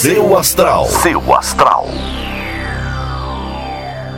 Seu astral. Seu astral.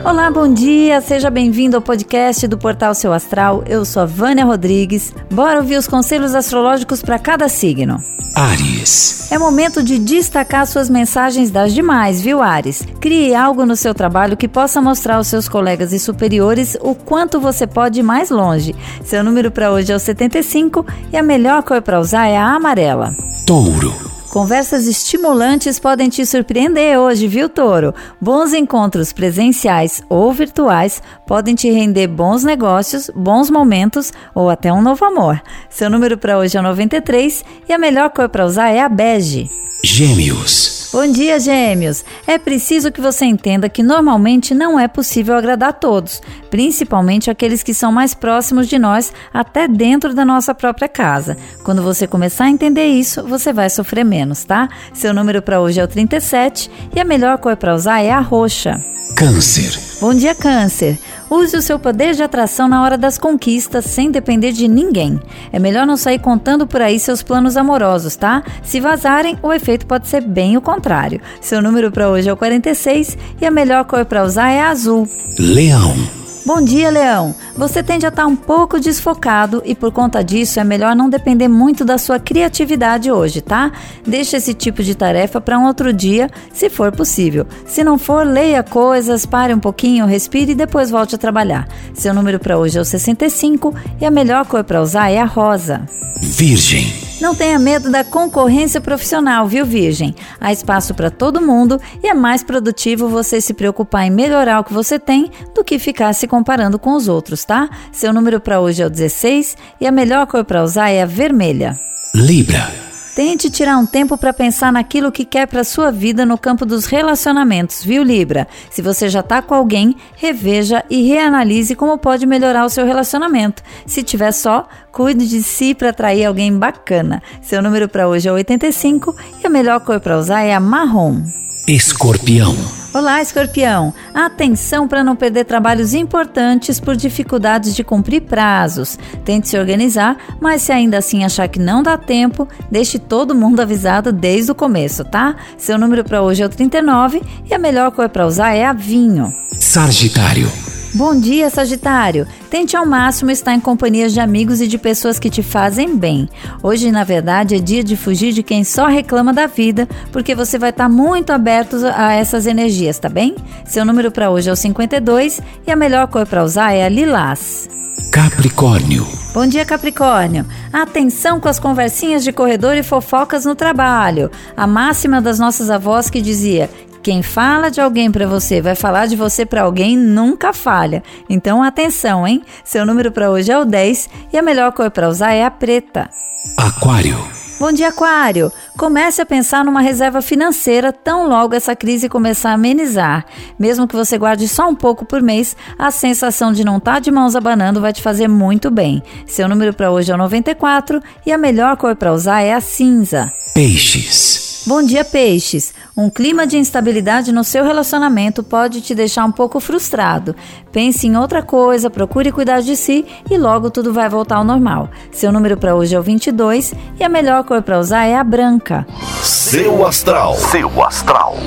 Olá, bom dia, seja bem-vindo ao podcast do Portal Seu Astral. Eu sou a Vânia Rodrigues. Bora ouvir os conselhos astrológicos para cada signo. Ares. É momento de destacar suas mensagens das demais, viu, Ares? Crie algo no seu trabalho que possa mostrar aos seus colegas e superiores o quanto você pode ir mais longe. Seu número para hoje é o 75 e a melhor cor para usar é a amarela. Touro. Conversas estimulantes podem te surpreender hoje, viu, Toro? Bons encontros presenciais ou virtuais podem te render bons negócios, bons momentos ou até um novo amor. Seu número para hoje é 93 e a melhor cor para usar é a bege. Gêmeos. Bom dia, gêmeos! É preciso que você entenda que normalmente não é possível agradar a todos, principalmente aqueles que são mais próximos de nós, até dentro da nossa própria casa. Quando você começar a entender isso, você vai sofrer menos, tá? Seu número para hoje é o 37 e a melhor cor para usar é a roxa. Câncer. Bom dia, Câncer. Use o seu poder de atração na hora das conquistas, sem depender de ninguém. É melhor não sair contando por aí seus planos amorosos, tá? Se vazarem, o efeito pode ser bem o contrário. Seu número para hoje é o 46 e a melhor cor para usar é azul. Leão. Bom dia, Leão. Você tende a estar um pouco desfocado e por conta disso é melhor não depender muito da sua criatividade hoje, tá? Deixe esse tipo de tarefa para um outro dia, se for possível. Se não for, leia coisas, pare um pouquinho, respire e depois volte a trabalhar. Seu número para hoje é o 65 e a melhor cor para usar é a rosa. Virgem. Não tenha medo da concorrência profissional, viu, Virgem? Há espaço para todo mundo e é mais produtivo você se preocupar em melhorar o que você tem do que ficar se comparando com os outros, tá? Seu número para hoje é o 16 e a melhor cor para usar é a vermelha. Libra. Tente tirar um tempo para pensar naquilo que quer para sua vida no campo dos relacionamentos, viu, Libra? Se você já está com alguém, reveja e reanalise como pode melhorar o seu relacionamento. Se tiver só, cuide de si para atrair alguém bacana. Seu número para hoje é 85 e a melhor cor para usar é a marrom. Escorpião. Olá, escorpião! Atenção para não perder trabalhos importantes por dificuldades de cumprir prazos. Tente se organizar, mas se ainda assim achar que não dá tempo, deixe todo mundo avisado desde o começo, tá? Seu número para hoje é o 39 e a melhor cor para usar é a vinho. Sagitário. Bom dia, Sagitário! Tente ao máximo estar em companhia de amigos e de pessoas que te fazem bem. Hoje, na verdade, é dia de fugir de quem só reclama da vida, porque você vai estar muito aberto a essas energias, tá bem? Seu número para hoje é o 52 e a melhor cor para usar é a lilás. Capricórnio. Bom dia, Capricórnio. Atenção com as conversinhas de corredor e fofocas no trabalho. A máxima das nossas avós que dizia: quem fala de alguém para você vai falar de você para alguém nunca falha. Então atenção, hein? Seu número para hoje é o 10 e a melhor cor para usar é a preta. Aquário. Bom dia, Aquário! Comece a pensar numa reserva financeira tão logo essa crise começar a amenizar. Mesmo que você guarde só um pouco por mês, a sensação de não estar tá de mãos abanando vai te fazer muito bem. Seu número para hoje é o 94 e a melhor cor para usar é a cinza. Peixes. Bom dia, peixes. Um clima de instabilidade no seu relacionamento pode te deixar um pouco frustrado. Pense em outra coisa, procure cuidar de si e logo tudo vai voltar ao normal. Seu número para hoje é o 22 e a melhor cor para usar é a branca. Seu astral. Seu astral.